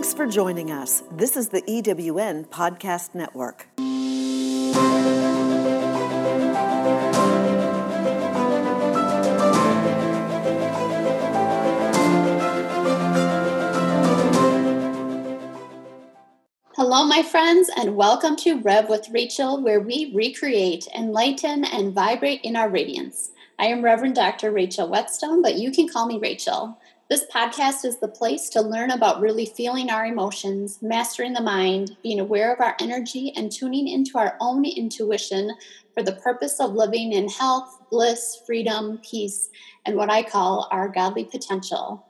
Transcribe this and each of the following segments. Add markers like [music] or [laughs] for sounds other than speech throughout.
Thanks for joining us. This is the EWN Podcast Network. Hello, my friends, and welcome to Rev with Rachel, where we recreate, enlighten, and vibrate in our radiance. I am Reverend Dr. Rachel Whetstone, but you can call me Rachel. This podcast is the place to learn about really feeling our emotions, mastering the mind, being aware of our energy, and tuning into our own intuition for the purpose of living in health, bliss, freedom, peace, and what I call our godly potential.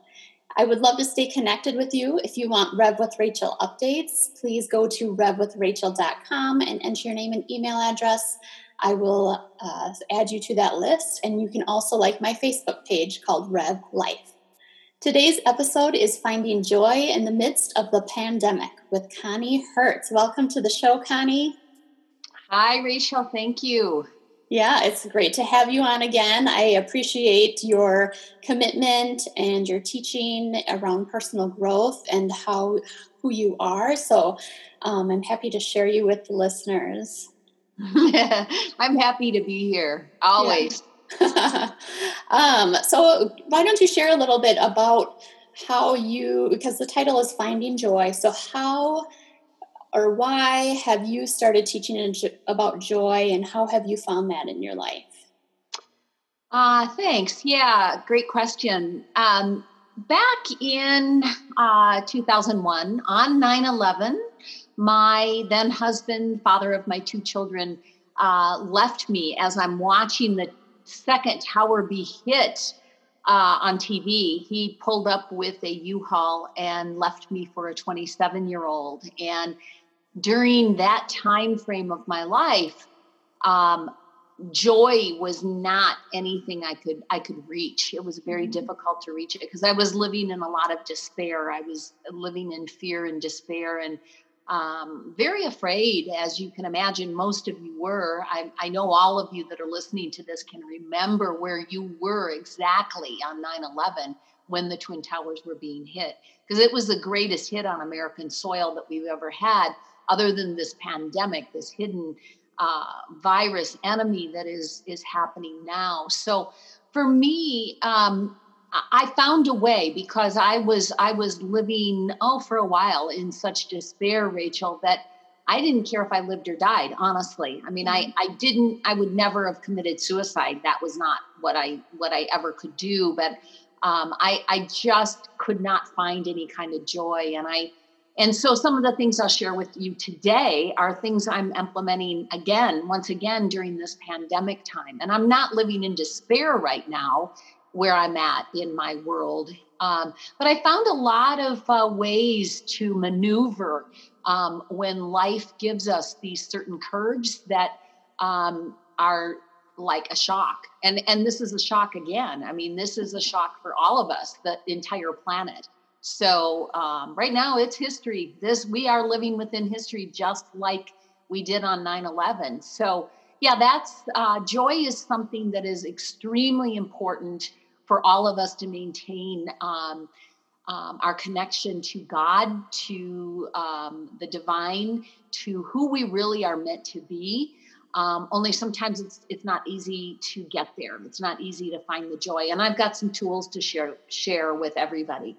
I would love to stay connected with you. If you want Rev with Rachel updates, please go to revwithrachel.com and enter your name and email address. I will uh, add you to that list, and you can also like my Facebook page called Rev Life. Today's episode is Finding Joy in the Midst of the Pandemic with Connie Hertz. Welcome to the show, Connie. Hi, Rachel. Thank you. Yeah, it's great to have you on again. I appreciate your commitment and your teaching around personal growth and how who you are. So um, I'm happy to share you with the listeners. [laughs] I'm happy to be here always. Yeah. [laughs] um, so, why don't you share a little bit about how you, because the title is Finding Joy. So, how or why have you started teaching about joy and how have you found that in your life? Uh, thanks. Yeah, great question. Um, back in uh, 2001, on 9 11, my then husband, father of my two children, uh, left me as I'm watching the second tower be hit uh, on TV, he pulled up with a U-Haul and left me for a 27 year old. And during that time frame of my life, um, joy was not anything I could I could reach. It was very mm-hmm. difficult to reach it because I was living in a lot of despair. I was living in fear and despair, and um, very afraid, as you can imagine, most of you were. I, I, know all of you that are listening to this can remember where you were exactly on 9 11 when the Twin Towers were being hit, because it was the greatest hit on American soil that we've ever had, other than this pandemic, this hidden uh, virus enemy that is, is happening now. So for me, um, I found a way because I was I was living oh for a while in such despair, Rachel, that I didn't care if I lived or died. Honestly, I mean, mm-hmm. I I didn't. I would never have committed suicide. That was not what I what I ever could do. But um, I I just could not find any kind of joy, and I and so some of the things I'll share with you today are things I'm implementing again, once again during this pandemic time. And I'm not living in despair right now where I'm at in my world. Um, but I found a lot of uh, ways to maneuver um, when life gives us these certain curves that um, are like a shock. And, and this is a shock again. I mean, this is a shock for all of us, the entire planet. So um, right now it's history. This we are living within history, just like we did on 9/11. So yeah, that's uh, joy is something that is extremely important for all of us to maintain um, um, our connection to God, to um, the divine, to who we really are meant to be. Um, only sometimes it's it's not easy to get there. It's not easy to find the joy. And I've got some tools to share share with everybody.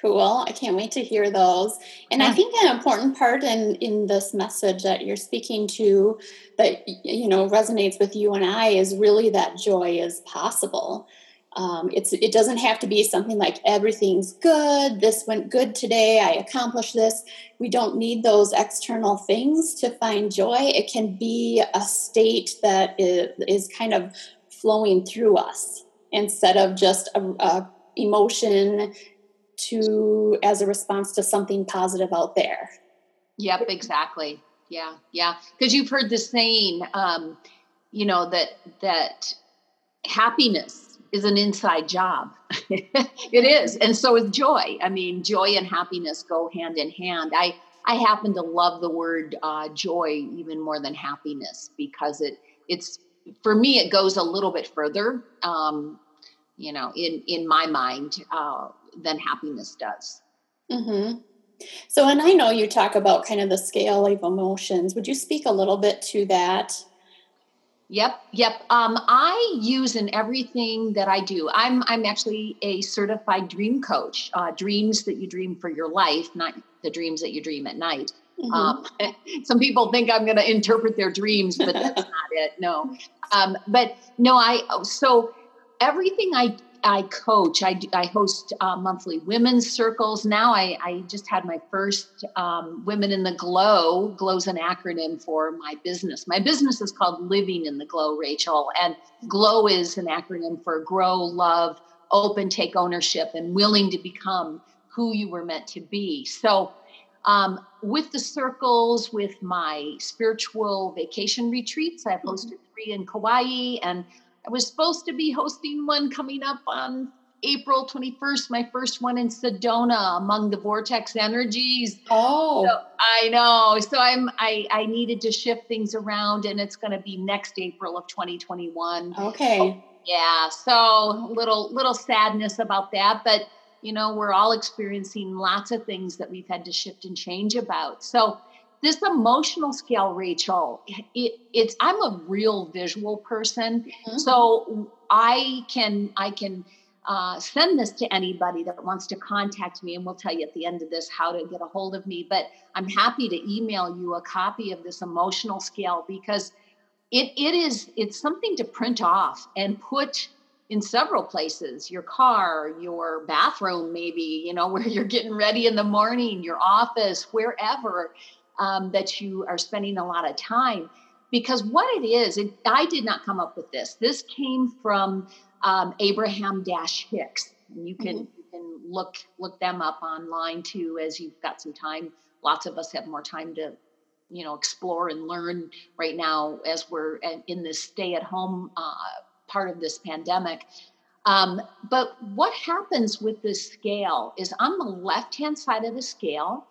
Cool. I can't wait to hear those. And. I think an important part in in this message that you're speaking to that you know resonates with you and I is really that joy is possible. Um, it's it doesn't have to be something like everything's good. This went good today. I accomplished this. We don't need those external things to find joy. It can be a state that is, is kind of flowing through us instead of just a, a emotion to as a response to something positive out there. Yep, exactly. Yeah, yeah. Because you've heard the saying, um, you know that that happiness is an inside job. [laughs] it is. And so is joy. I mean, joy and happiness go hand in hand. I, I happen to love the word uh, joy even more than happiness because it it's for me it goes a little bit further, um, you know, in in my mind uh, than happiness does. Mm-hmm. So, and I know you talk about kind of the scale of emotions. Would you speak a little bit to that? Yep, yep. Um, I use in everything that I do. I'm I'm actually a certified dream coach. Uh, dreams that you dream for your life, not the dreams that you dream at night. Mm-hmm. Um, [laughs] some people think I'm going to interpret their dreams, but that's not it. No, um, but no, I so everything I I coach. I, I host uh, monthly women's circles. Now I, I just had my first um, Women in the Glow. Glow's an acronym for my business. My business is called Living in the Glow, Rachel. And Glow is an acronym for Grow, Love, Open, Take Ownership, and Willing to Become Who You Were Meant to Be. So, um, with the circles, with my spiritual vacation retreats, I've mm-hmm. hosted three in Kauai and I was supposed to be hosting one coming up on April 21st, my first one in Sedona among the vortex energies. Oh, so I know. So I'm I I needed to shift things around and it's going to be next April of 2021. Okay. Oh, yeah. So little little sadness about that, but you know, we're all experiencing lots of things that we've had to shift and change about. So this emotional scale rachel it, it's i'm a real visual person. Mm-hmm. so i can i can uh, send this to anybody that wants to contact me and we'll tell you at the end of this how to get a hold of me. But i'm happy to email you a copy of this emotional scale because it, it is it's something to print off and put in several places your car your bathroom maybe you know [laughs] where you're getting ready in the morning your office wherever um, that you are spending a lot of time. Because what it is, it, I did not come up with this. This came from um, Abraham Dash Hicks. You can mm-hmm. you can look look them up online too as you've got some time. Lots of us have more time to you know explore and learn right now as we're in this stay at home uh, part of this pandemic. Um, but what happens with this scale is on the left hand side of the scale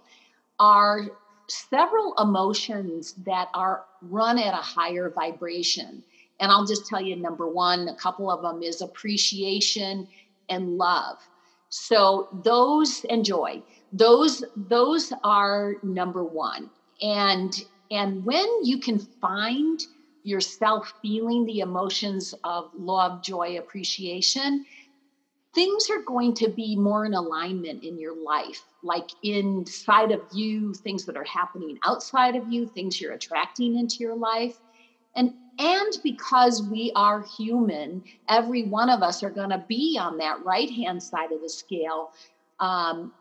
are several emotions that are run at a higher vibration. And I'll just tell you number one, a couple of them is appreciation and love. So those and joy, those those are number 1. And and when you can find yourself feeling the emotions of love, joy, appreciation, things are going to be more in alignment in your life, like inside of you, things that are happening outside of you, things you're attracting into your life. And and because we are human, every one of us are going to be on that right hand side of the scale. Um,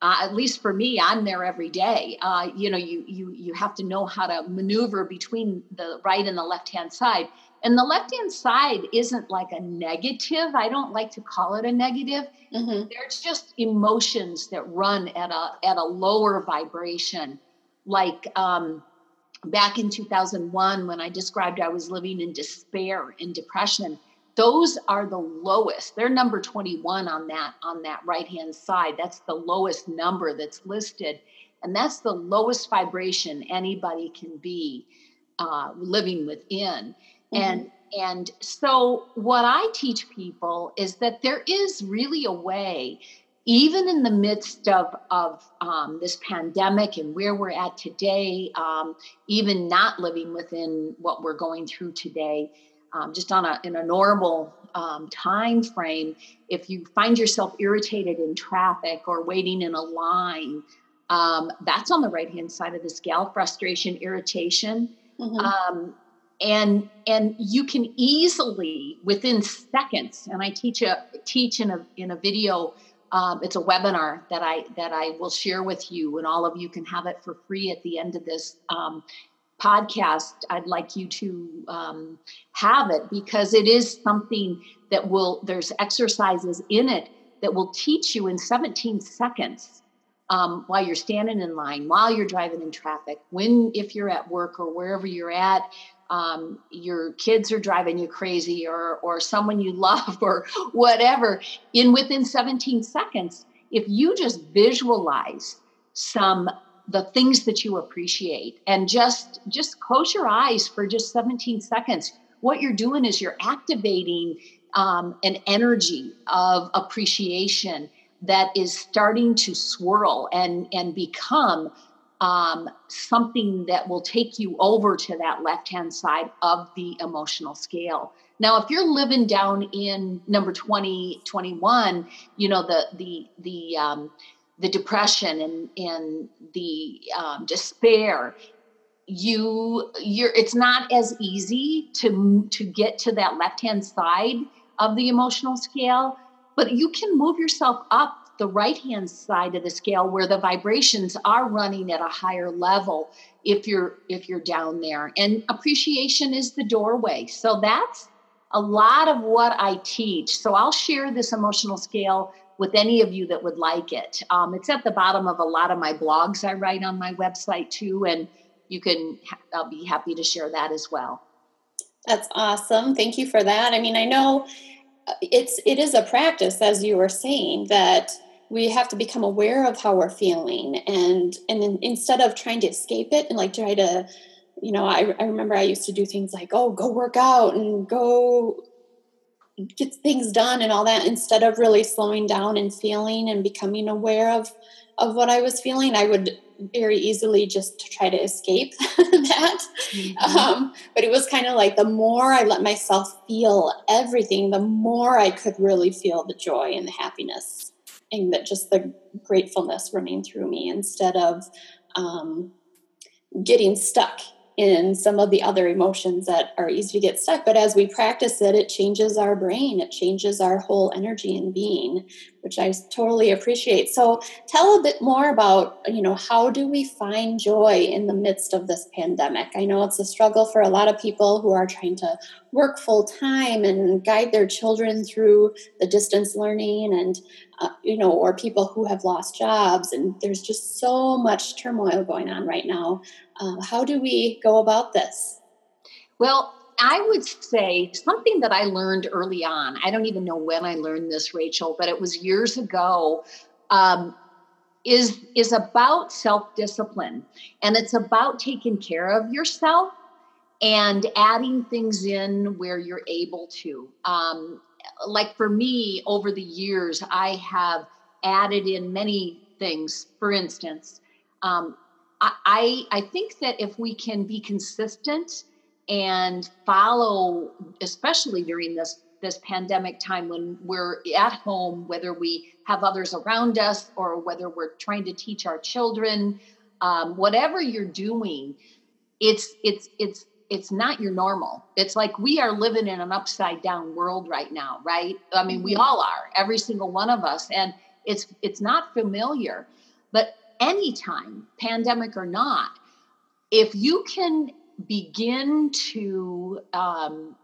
uh, at least for me, I'm there every day. Uh, you know, you you you have to know how to maneuver between the right and the left hand side. And the left hand side isn't like a negative. I don't like to call it a negative. Mm-hmm. There's just emotions that run at a at a lower vibration. Like um, back in 2001, when I described I was living in despair and depression, those are the lowest. They're number 21 on that on that right hand side. That's the lowest number that's listed, and that's the lowest vibration anybody can be uh, living within. Mm-hmm. And and so what I teach people is that there is really a way, even in the midst of of um, this pandemic and where we're at today, um, even not living within what we're going through today. Um, just on a in a normal um, time frame, if you find yourself irritated in traffic or waiting in a line, um, that's on the right hand side of the scale: frustration, irritation. Mm-hmm. And and you can easily within seconds and i teach a teach in a in a video um, it's a webinar that i that i will share with you and all of you can have it for free at the end of this um, podcast. I'd like you to um, have it because it is something that will there's exercises in it that will teach you in 17 seconds um, while you're standing in line, while you're driving in traffic, when, if you're at work or wherever you're at, um, your kids are driving you crazy or or someone you love [laughs] or whatever in within 17 seconds if you just visualize some the things that you appreciate and just just close your eyes for just 17 seconds what you're doing is you're activating um, an energy of appreciation that is starting to swirl and and become um, something that will take you over to that left hand side of the emotional scale. Now, if you're living down in number 20, 21, you know, the, the, the, um, the depression and, and the um, despair, you, you're, it's not as easy to, to get to that left hand side of the emotional scale, but you can move yourself up the right hand side of the scale where the vibrations are running at a higher level if you're if you're down there. And appreciation is the doorway. So that's a lot of what i teach. So i'll share this emotional scale with any of you that would like it. Um, it's at the bottom of a lot of my blogs i write on my website too and you can i'll be happy to share that as well. That's awesome. Thank you for that. I mean i know uh, it's it is a practice as you were saying that we have to become aware of how we're feeling and and in, instead of trying to escape it and like try to you know I, I remember i used to do things like oh go work out and go get things done and all that instead of really slowing down and feeling and becoming aware of of what i was feeling i would very easily just try to escape [laughs] that mm-hmm. um, but it was kind of like the more i let myself feel everything the more i could really feel the joy and the happiness that just the gratefulness running through me instead of um, getting stuck in some of the other emotions that are easy to get stuck. But as we practice it, it changes our brain, it changes our whole energy and being, which I totally appreciate. So tell a bit more about, you know, how do we find joy in the midst of this pandemic? I know it's a struggle for a lot of people who are trying to work full time and guide their children through the distance learning and uh, you know, or people who have lost jobs, and there's just so much turmoil going on right now. Uh, how do we go about this? Well, I would say something that I learned early on. I don't even know when I learned this, Rachel, but it was years ago. Um, is is about self discipline, and it's about taking care of yourself and adding things in where you're able to. Um, like for me, over the years, I have added in many things. For instance, um, I, I think that if we can be consistent and follow, especially during this this pandemic time when we're at home, whether we have others around us or whether we're trying to teach our children, um, whatever you're doing, it's it's it's it's not your normal. It's like we are living in an upside down world right now, right? I mean, we mm-hmm. all are, every single one of us, and it's it's not familiar. But anytime, pandemic or not, if you can begin to um,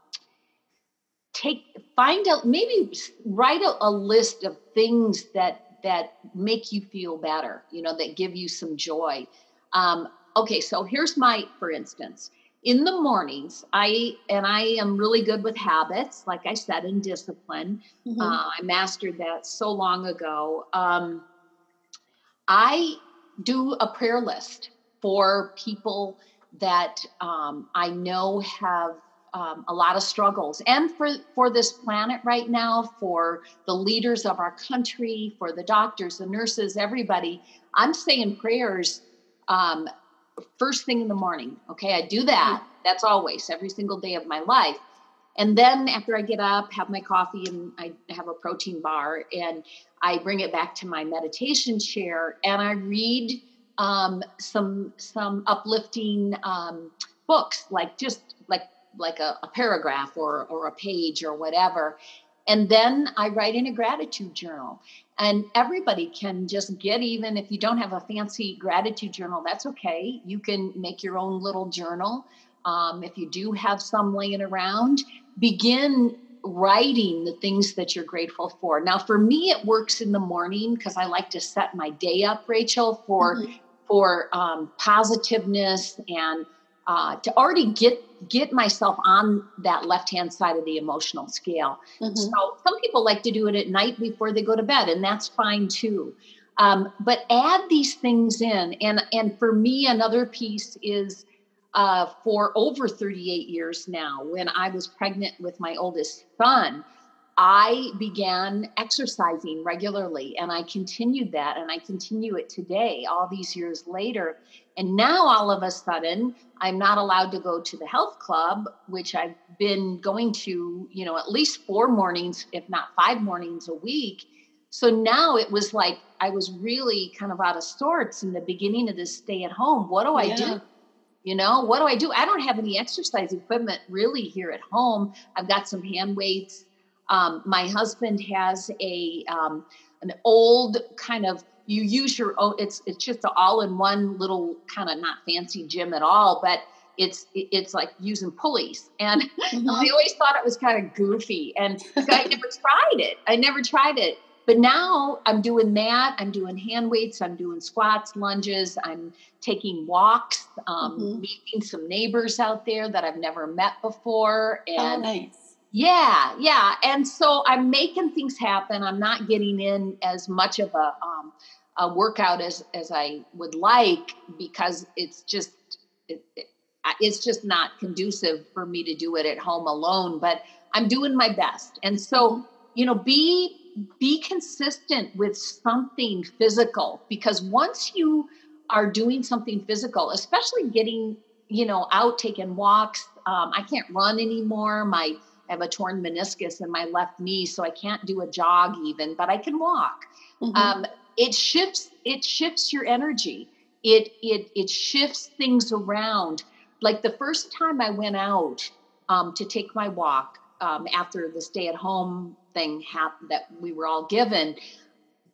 take find out maybe write a, a list of things that that make you feel better you know that give you some joy. Um, okay so here's my for instance. In the mornings i and i am really good with habits like i said in discipline. Mm-hmm. uh, i mastered that so long ago. Um, i do a prayer list for people that um, i know have um, a lot of struggles and for for this planet right now for the leaders of our country for the doctors the nurses everybody i'm saying prayers um, first thing in the morning. Okay, I do that. Mm-hmm. That's always every single day of my life. And then after I get up, have my coffee, and I have a protein bar, and I bring it back to my meditation chair, and I read um, some some uplifting um, books, like just like like a, a paragraph or or a page or whatever. And then I write in a gratitude journal. And everybody can just get, even if you don't have a fancy gratitude journal, that's okay. You can make your own little journal. Um, if you do have some laying around, begin writing the things that you're grateful for. Now, for me, it works in the morning because I like to set my day up, Rachel, for mm-hmm. For um, positiveness and uh, to already get get myself on that left hand side of the emotional scale. Mm-hmm. So some people like to do it at night before they go to bed, and that's fine too. Um, but add these things in, and and for me, another piece is uh, for over 38 years now. When I was pregnant with my oldest son, I began exercising regularly and I continued that and I continue it today, all these years later. And now all of a sudden, I'm not allowed to go to the health club, which I've been going to, you know, at least four mornings, if not five mornings a week. So now it was like I was really kind of out of sorts in the beginning of this stay at home. What do I do? You know, what do I do? I don't have any exercise equipment really here at home. I've got some hand weights um, my husband has a um, an old kind of you use your own. It's it's just an all in one little kind of not fancy gym at all, but it's it's like using pulleys and [laughs] mm-hmm. i always thought it was kind of goofy and i never tried it i never tried it but now i'm doing that i'm doing hand weights i'm doing squats lunges i'm taking walks um, mm-hmm. meeting some neighbors out there that i've never met before oh, and oh, nice. Yeah, yeah. And so I'm making things happen. I'm not getting in as much of a, um, a workout as, as I would like because it's just, it, it, it's just not conducive for me to do it at home alone, but I'm doing my best. And so, you know, be, be consistent with something physical because once you are doing something physical, especially getting, you know, out taking walks, um, I can't run anymore. My, I have a torn meniscus in my left knee, so I can't do a jog even, but I can walk. Mm-hmm. Um, it shifts. It shifts your energy. It it it shifts things around. Like the first time I went out um, to take my walk um, after the stay-at-home thing happened that we were all given,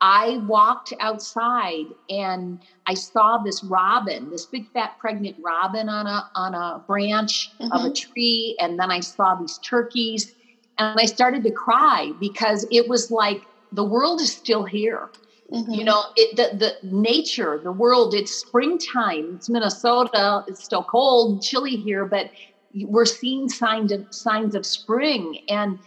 I walked outside and I saw this robin, this big fat pregnant robin on a on a branch mm-hmm. of a mm-hmm. tree, and then I saw these turkeys, and I started to cry because it was like the world is still here. Mm-hmm. You know, it, the the nature, the world. It's springtime. It's Minnesota. It's still cold, chilly here, but we're seeing signs of signs of spring, and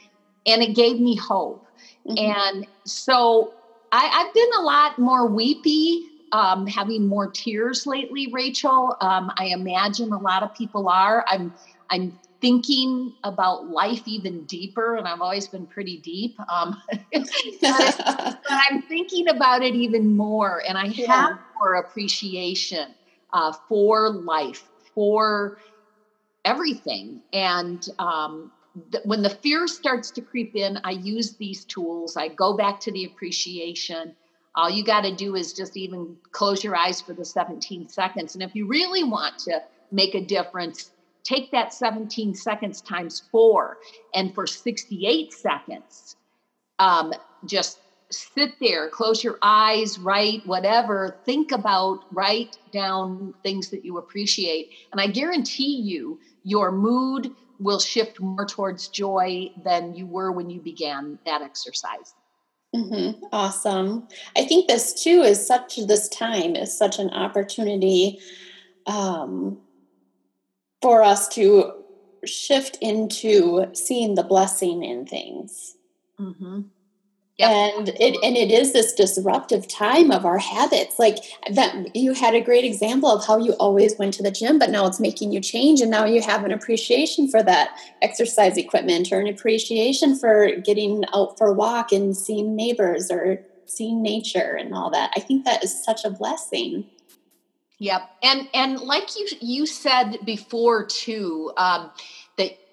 and it gave me hope. Mm-hmm. And so I, have been a lot more weepy, um, having more tears lately, Rachel. Um, I imagine a lot of people are. I'm I'm thinking about life even deeper, and I've always been pretty deep. Um, [laughs] [laughs] but, I'm thinking about it even more, and I yeah. have more appreciation uh, for life, for everything, and um, when the fear starts to creep in, I use these tools. I go back to the appreciation. All you got to do is just even close your eyes for the 17 seconds. And if you really want to make a difference, take that 17 seconds times four. And for 68 seconds, um, just sit there, close your eyes, write whatever, think about, write down things that you appreciate. And I guarantee you, your mood, will shift more towards joy than you were when you began that exercise. Mm-hmm. Awesome. I think this too is such, this time is such an opportunity um, for us to shift into seeing the blessing in things. Mm-hmm. Yep. And it and it is this disruptive time of our habits. Like that you had a great example of how you always went to the gym, but now it's making you change and now you have an appreciation for that exercise equipment or an appreciation for getting out for a walk and seeing neighbors or seeing nature and all that. I think that is such a blessing. Yep. And and like you you said before too, um,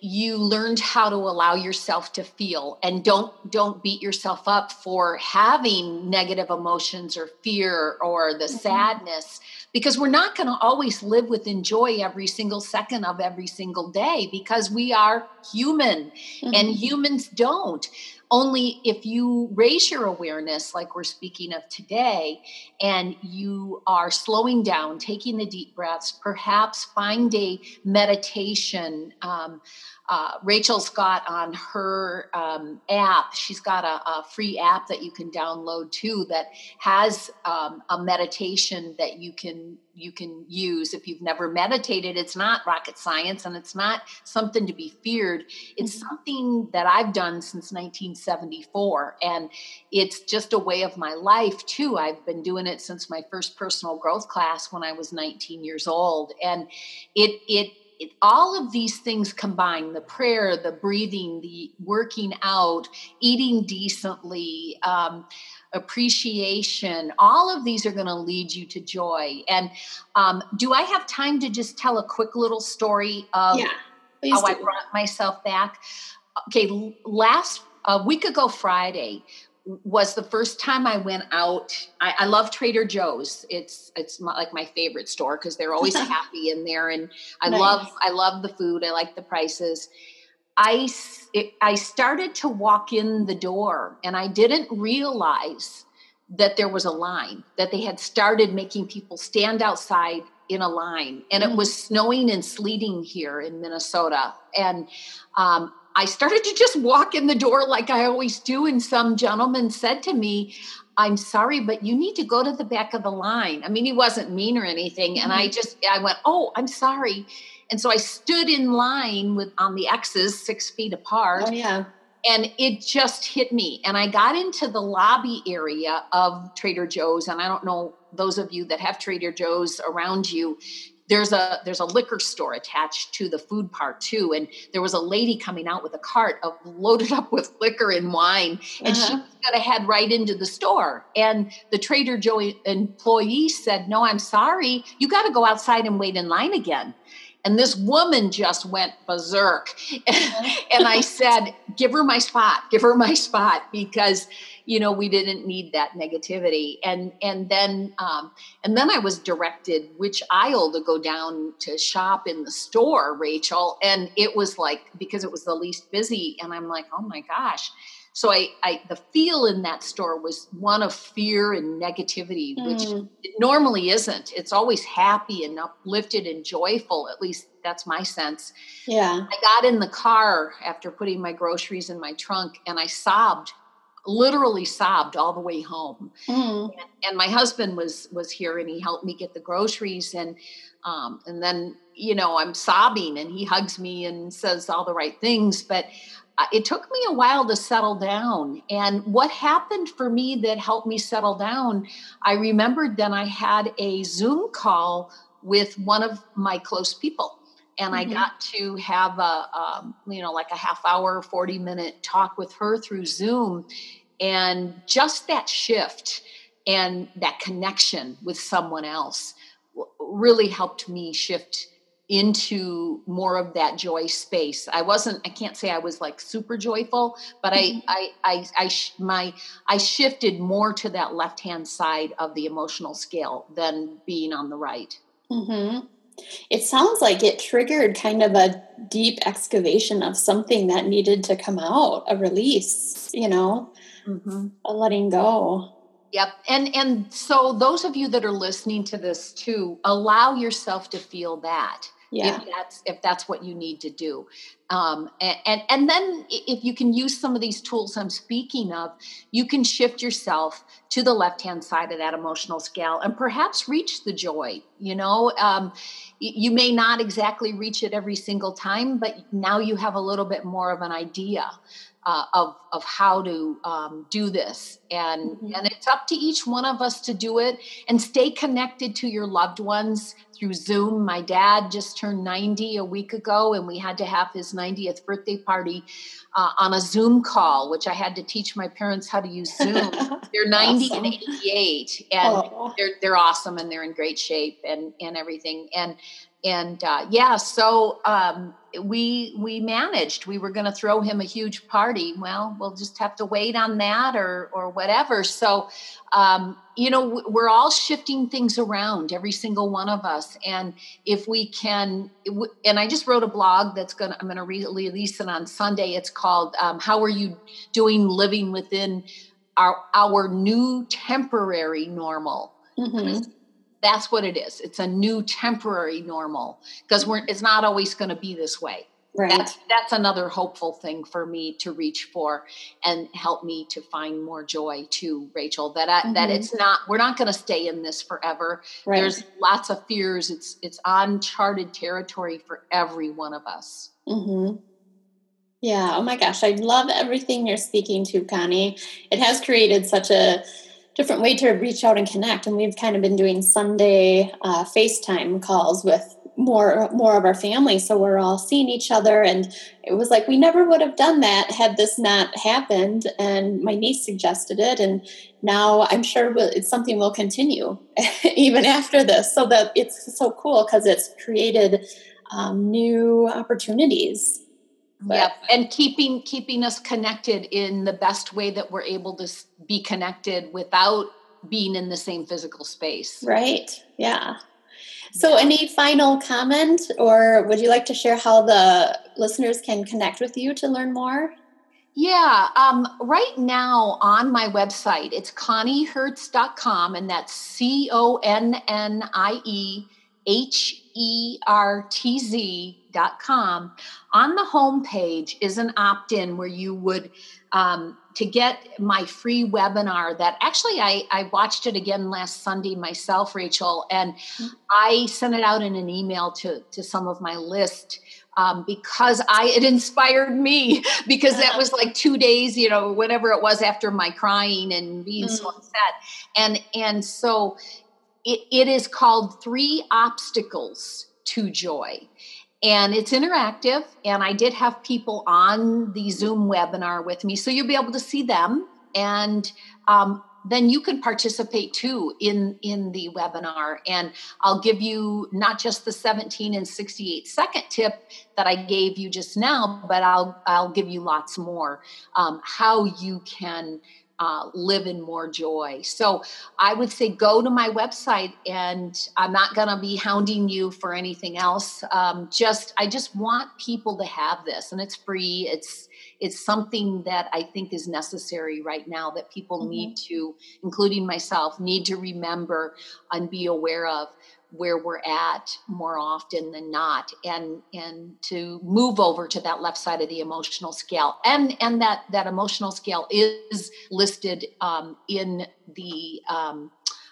you learned how to allow yourself to feel and don't don't beat yourself up for having negative emotions or fear or the mm-hmm. sadness because we're not going to always live with joy every single second of every single day because we are human mm-hmm. and humans don't only if you raise your awareness, like we're speaking of today, and you are slowing down, taking the deep breaths, perhaps find a meditation. Um, uh, Rachel's got on her um, app, she's got a, a, free app that you can download too that has um, a meditation that you can you can use if you've never meditated. It's not rocket science and it's not something to be feared. It's mm-hmm. something that i've done since 1974 and it's just a way of my life too. I've been doing it since my first personal growth class when i was 19 years old and it it it, all of these things combined the prayer the breathing the working out eating decently um, appreciation all of these are going to lead you to joy and um, do i have time to just tell a quick little story of yeah, how do. i brought myself back okay last a week ago friday was the first time I went out. I, I love Trader Joe's. It's it's my, like my favorite store because they're always [laughs] happy in there, and I Nice. love I love the food. I like the prices. I it, I started to walk in the door, and I didn't realize that there was a line that they had started making people stand outside in a line, and it Mm. was snowing and sleeting here in Minnesota, and um, I started to just walk in the door like I always do. And some gentleman said to me, I'm sorry, but you need to go to the back of the line. I mean, he wasn't mean or anything. And I just, I went, Oh, I'm sorry. And so I stood in line with on the X's six feet apart. Oh yeah. and it just hit me. And i got into the lobby area of trader joe's. And i don't know those of you that have trader joe's around you there's a there's a liquor store attached to the food part too. And there was a lady coming out with a cart of loaded up with liquor and wine. And she Uh-huh. was going to head right into the store. And the trader joe employee said no i'm sorry. You got to go outside and wait in line again and this woman just went berserk [laughs] and I said, give her my spot, give her my spot because you know we didn't need that negativity. And and then um, and then I was directed which aisle to go down to shop in the store, Rachel. And it was like because it was the least busy, and I'm like, oh my gosh. So I, I the feel in that store was one of fear and negativity, which Mm. it normally isn't. It's always happy and uplifted and joyful. At least that's my sense. Yeah. I got in the car after putting my groceries in my trunk and I sobbed, literally sobbed all the way home. Mm. And my husband was was here and he helped me get the groceries and um, and then you know I'm sobbing and he hugs me and says all the right things, but it took me a while to settle down. And what happened for me that helped me settle down, I remembered then I had a Zoom call with one of my close people and I Mhm. got to have a um, you know like a half hour, forty minute talk with her through Zoom, and just that shift and that connection with someone else really helped me shift into more of that joy space. I wasn't I can't say I was like super joyful, but Mhm. I I I, I sh- my I shifted more to that left-hand side of the emotional scale than being on the right. hmm It sounds like it triggered kind of a deep excavation of something that needed to come out, a release, you know, Mhm. a letting go. Yep. And and so those of you that are listening to this too, allow yourself to feel that. Yeah. If that's if that's what you need to do. Um, and, and and then if you can use some of these tools I'm speaking of, you can shift yourself to the left hand side of that emotional scale and perhaps reach the joy. You know, um, you may not exactly reach it every single time, but now you have a little bit more of an idea uh, of of how to um, do this, and Mhm. and it's up to each one of us to do it and stay connected to your loved ones through Zoom. My dad just turned ninety a week ago, and we had to have his ninetieth birthday party uh, on a Zoom call, which I had to teach my parents how to use [laughs] Zoom. They're ninety Awesome. and eighty-eight, and Oh. they're they're awesome and they're in great shape and and everything and and uh, yeah so um, we we managed. We were going to throw him a huge party. Well we'll just have to wait on that or or whatever. So um, you know we're all shifting things around every single one of us. And if we can and i just wrote a blog that's going to i'm going to release it on sunday. It's called um, how are you doing living within our our new temporary normal? Mhm. That's what it is it's a new temporary normal because we're it's not always going to be this way Right. that's that's another hopeful thing for me to reach for and help me to find more joy too rachel that I, that Mhm. it's not we're not going to stay in this forever right. there's lots of fears it's it's uncharted territory for every one of us mm-hmm. Yeah. Oh my gosh. I love everything you're speaking to, Connie. It has created such a different way to reach out and connect. And we've kind of been doing Sunday uh, FaceTime calls with more more of our family so we're all seeing each other and it was like we never would have done that had this not happened and my niece suggested it and now i'm sure it's something we'll continue [laughs] even after this so that it's so cool because it's created um, new opportunities but, yep and keeping keeping us connected in the best way that we're able to be connected without being in the same physical space. Right yeah. So, any final comment, or would you like to share how the listeners can connect with you to learn more? Yeah, um, right now on my website, it's conniehertz.com, and that's C O N N I E H E R T Z.com. On the home page is an opt in where you would um, to get my free webinar that actually I, I watched it again last Sunday myself, Rachel, and mm-hmm. I sent it out in an email to, to some of my list um, because I it inspired me [laughs] because that was like two days, you know, whatever it was after my crying and being mm-hmm. so mm. upset. And and so it, it is called Three Obstacles to Joy and it's interactive and i did have people on the zoom webinar with me so you'll be able to see them and um, then you can participate too in in the webinar and i'll give you not just the 17 and 68 second tip that i gave you just now but i'll i'll give you lots more um, how you can uh, live in more joy. So I would say go to my website, and I'm not going to be hounding you for anything else. Um, just I just want people to have this, and it's free. It's it's something that I think is necessary right now that people mm-hmm. need to, including myself, need to remember and be aware of where we're at more often than not and and to move over to that left side of the emotional scale. And and that that emotional scale is listed um, in the um,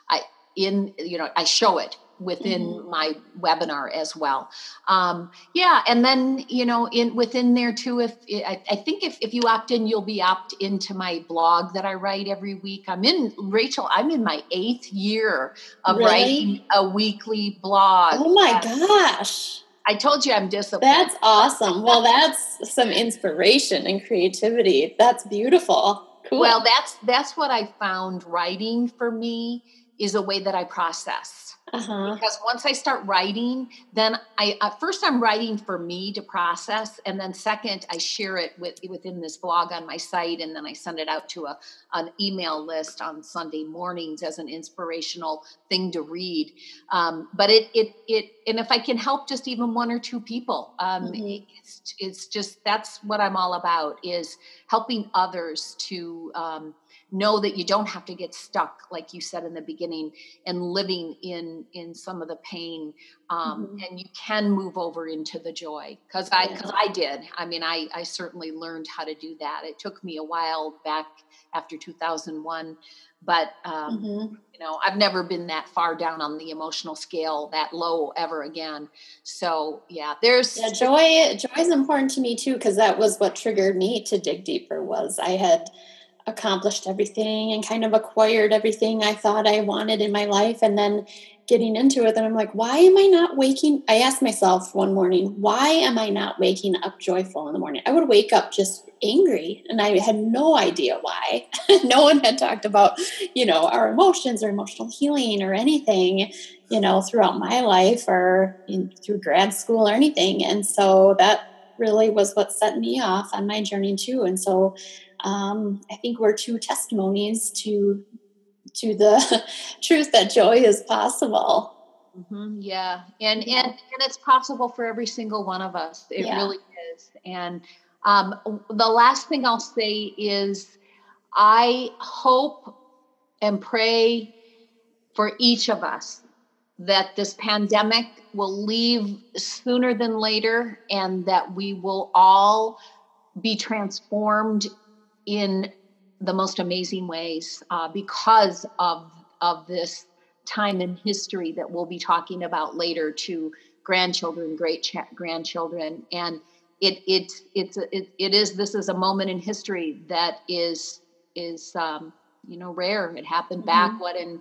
I in you know I show it within mm-hmm. my webinar as well um, yeah and then you know in within there too if I, I, think if, if you opt in you'll be opt into my blog that i write every week i'm in rachel i'm in my eighth year of really? writing a weekly blog oh my gosh I told you I'm disciplined. That's awesome. Well, that's some inspiration and creativity. That's beautiful. Cool. Well, that's that's what I found writing for me is a way that I process uh-huh. because once I start writing, then I at first I'm writing for me to process, and then second I share it with within this blog on my site, and then I send it out to a an email list on Sunday mornings as an inspirational thing to read. Um, but it it it and if I can help just even one or two people, um, mm-hmm. it's it's just that's what I'm all about is helping others to. Um, know that you don't have to get stuck like you said in the beginning and living in in some of the pain um, mm-hmm. and you can move over into the joy because i because i did i mean i i certainly learned how to do that it took me a while back after 2001 but um, mm-hmm. you know i've never been that far down on the emotional scale that low ever again so yeah there's yeah, joy joy is important to me too because that was what triggered me to dig deeper was i had accomplished everything and kind of acquired everything I thought I wanted in my life. And then getting into it, then I'm like, why am I not waking? I asked myself one morning, why am I not waking up joyful in the morning? I would wake up just angry and I had no idea why. [laughs] no one had talked about, you know, our emotions or emotional healing or anything, you know, throughout my life or in, through grad school or anything. And so that really was what set me off on my journey too. And so um, I think we're two testimonies to to the [laughs] truth that joy is possible. Mm-hmm, yeah, and yeah. and and it's possible for every single one of us. It yeah. really is. And um, the last thing I'll say is, I hope and pray for each of us that this pandemic will leave sooner than later, and that we will all be transformed in the most amazing ways uh, because of of this time in history that we'll be talking about later to grandchildren, great ch- grandchildren, and it it it's it, it is this is a moment in history that is is um, you know rare. It happened mm-hmm. back what in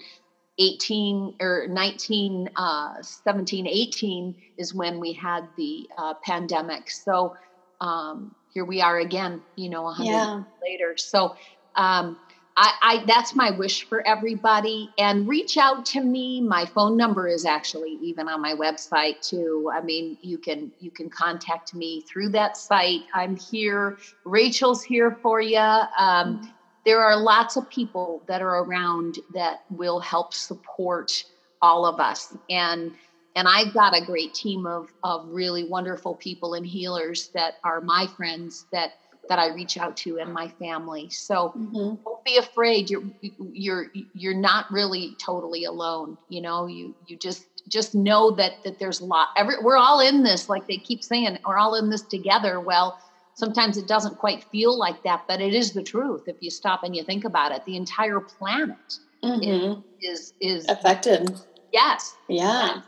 18 or 19, uh, 17, 18 is when we had the uh, pandemic. So um, here we are again, you know, a 100 yeah. later. So um, I, I, that's my wish for everybody. And reach out to me. My phone number is actually even on my website too. I mean, you can you can contact me through that site. I'm here. Rachel's here for you. Um, mm-hmm. there are lots of people that are around that will help support all of us. And and I've got a great team of of really wonderful people and healers that are my friends that that I reach out to and my family. So mm-hmm. don't be afraid. You're you're you're not really totally alone. You know, you you just just know that that there's a lot. Every we're all in this, like they keep saying, we're all in this together. Well, sometimes it doesn't quite feel like that, but it is the truth if you stop and you think about it. The entire planet mm-hmm. is, is is affected. Yes. Yeah.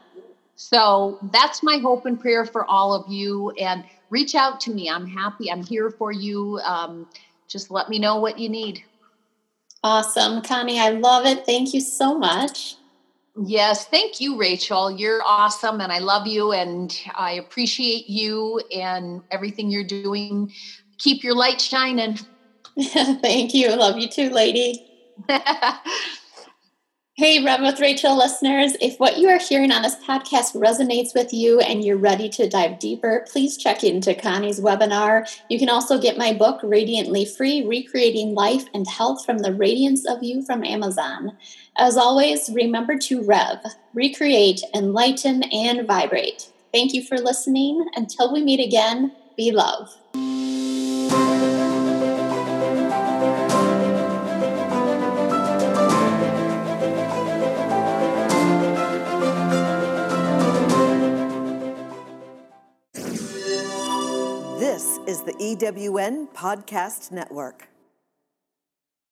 So that's my hope and prayer for all of you. And reach out to me. I'm happy. I'm here for you. Um, just let me know what you need. Awesome. Connie, I love it. Thank you so much. Yes, thank you, Rachel. You're awesome and I love you and I appreciate you and everything you're doing. Keep your light shining. [laughs] thank you. I love you too, lady. [laughs] Hey, Rev with Rachel listeners, if what you are hearing on this podcast resonates with you and you're ready to dive deeper, please check into Connie's webinar. You can also get my book, Radiantly Free Recreating Life and Health from the Radiance of You from Amazon. As always, remember to rev, recreate, enlighten, and vibrate. Thank you for listening. Until we meet again, be love. The EWN Podcast Network.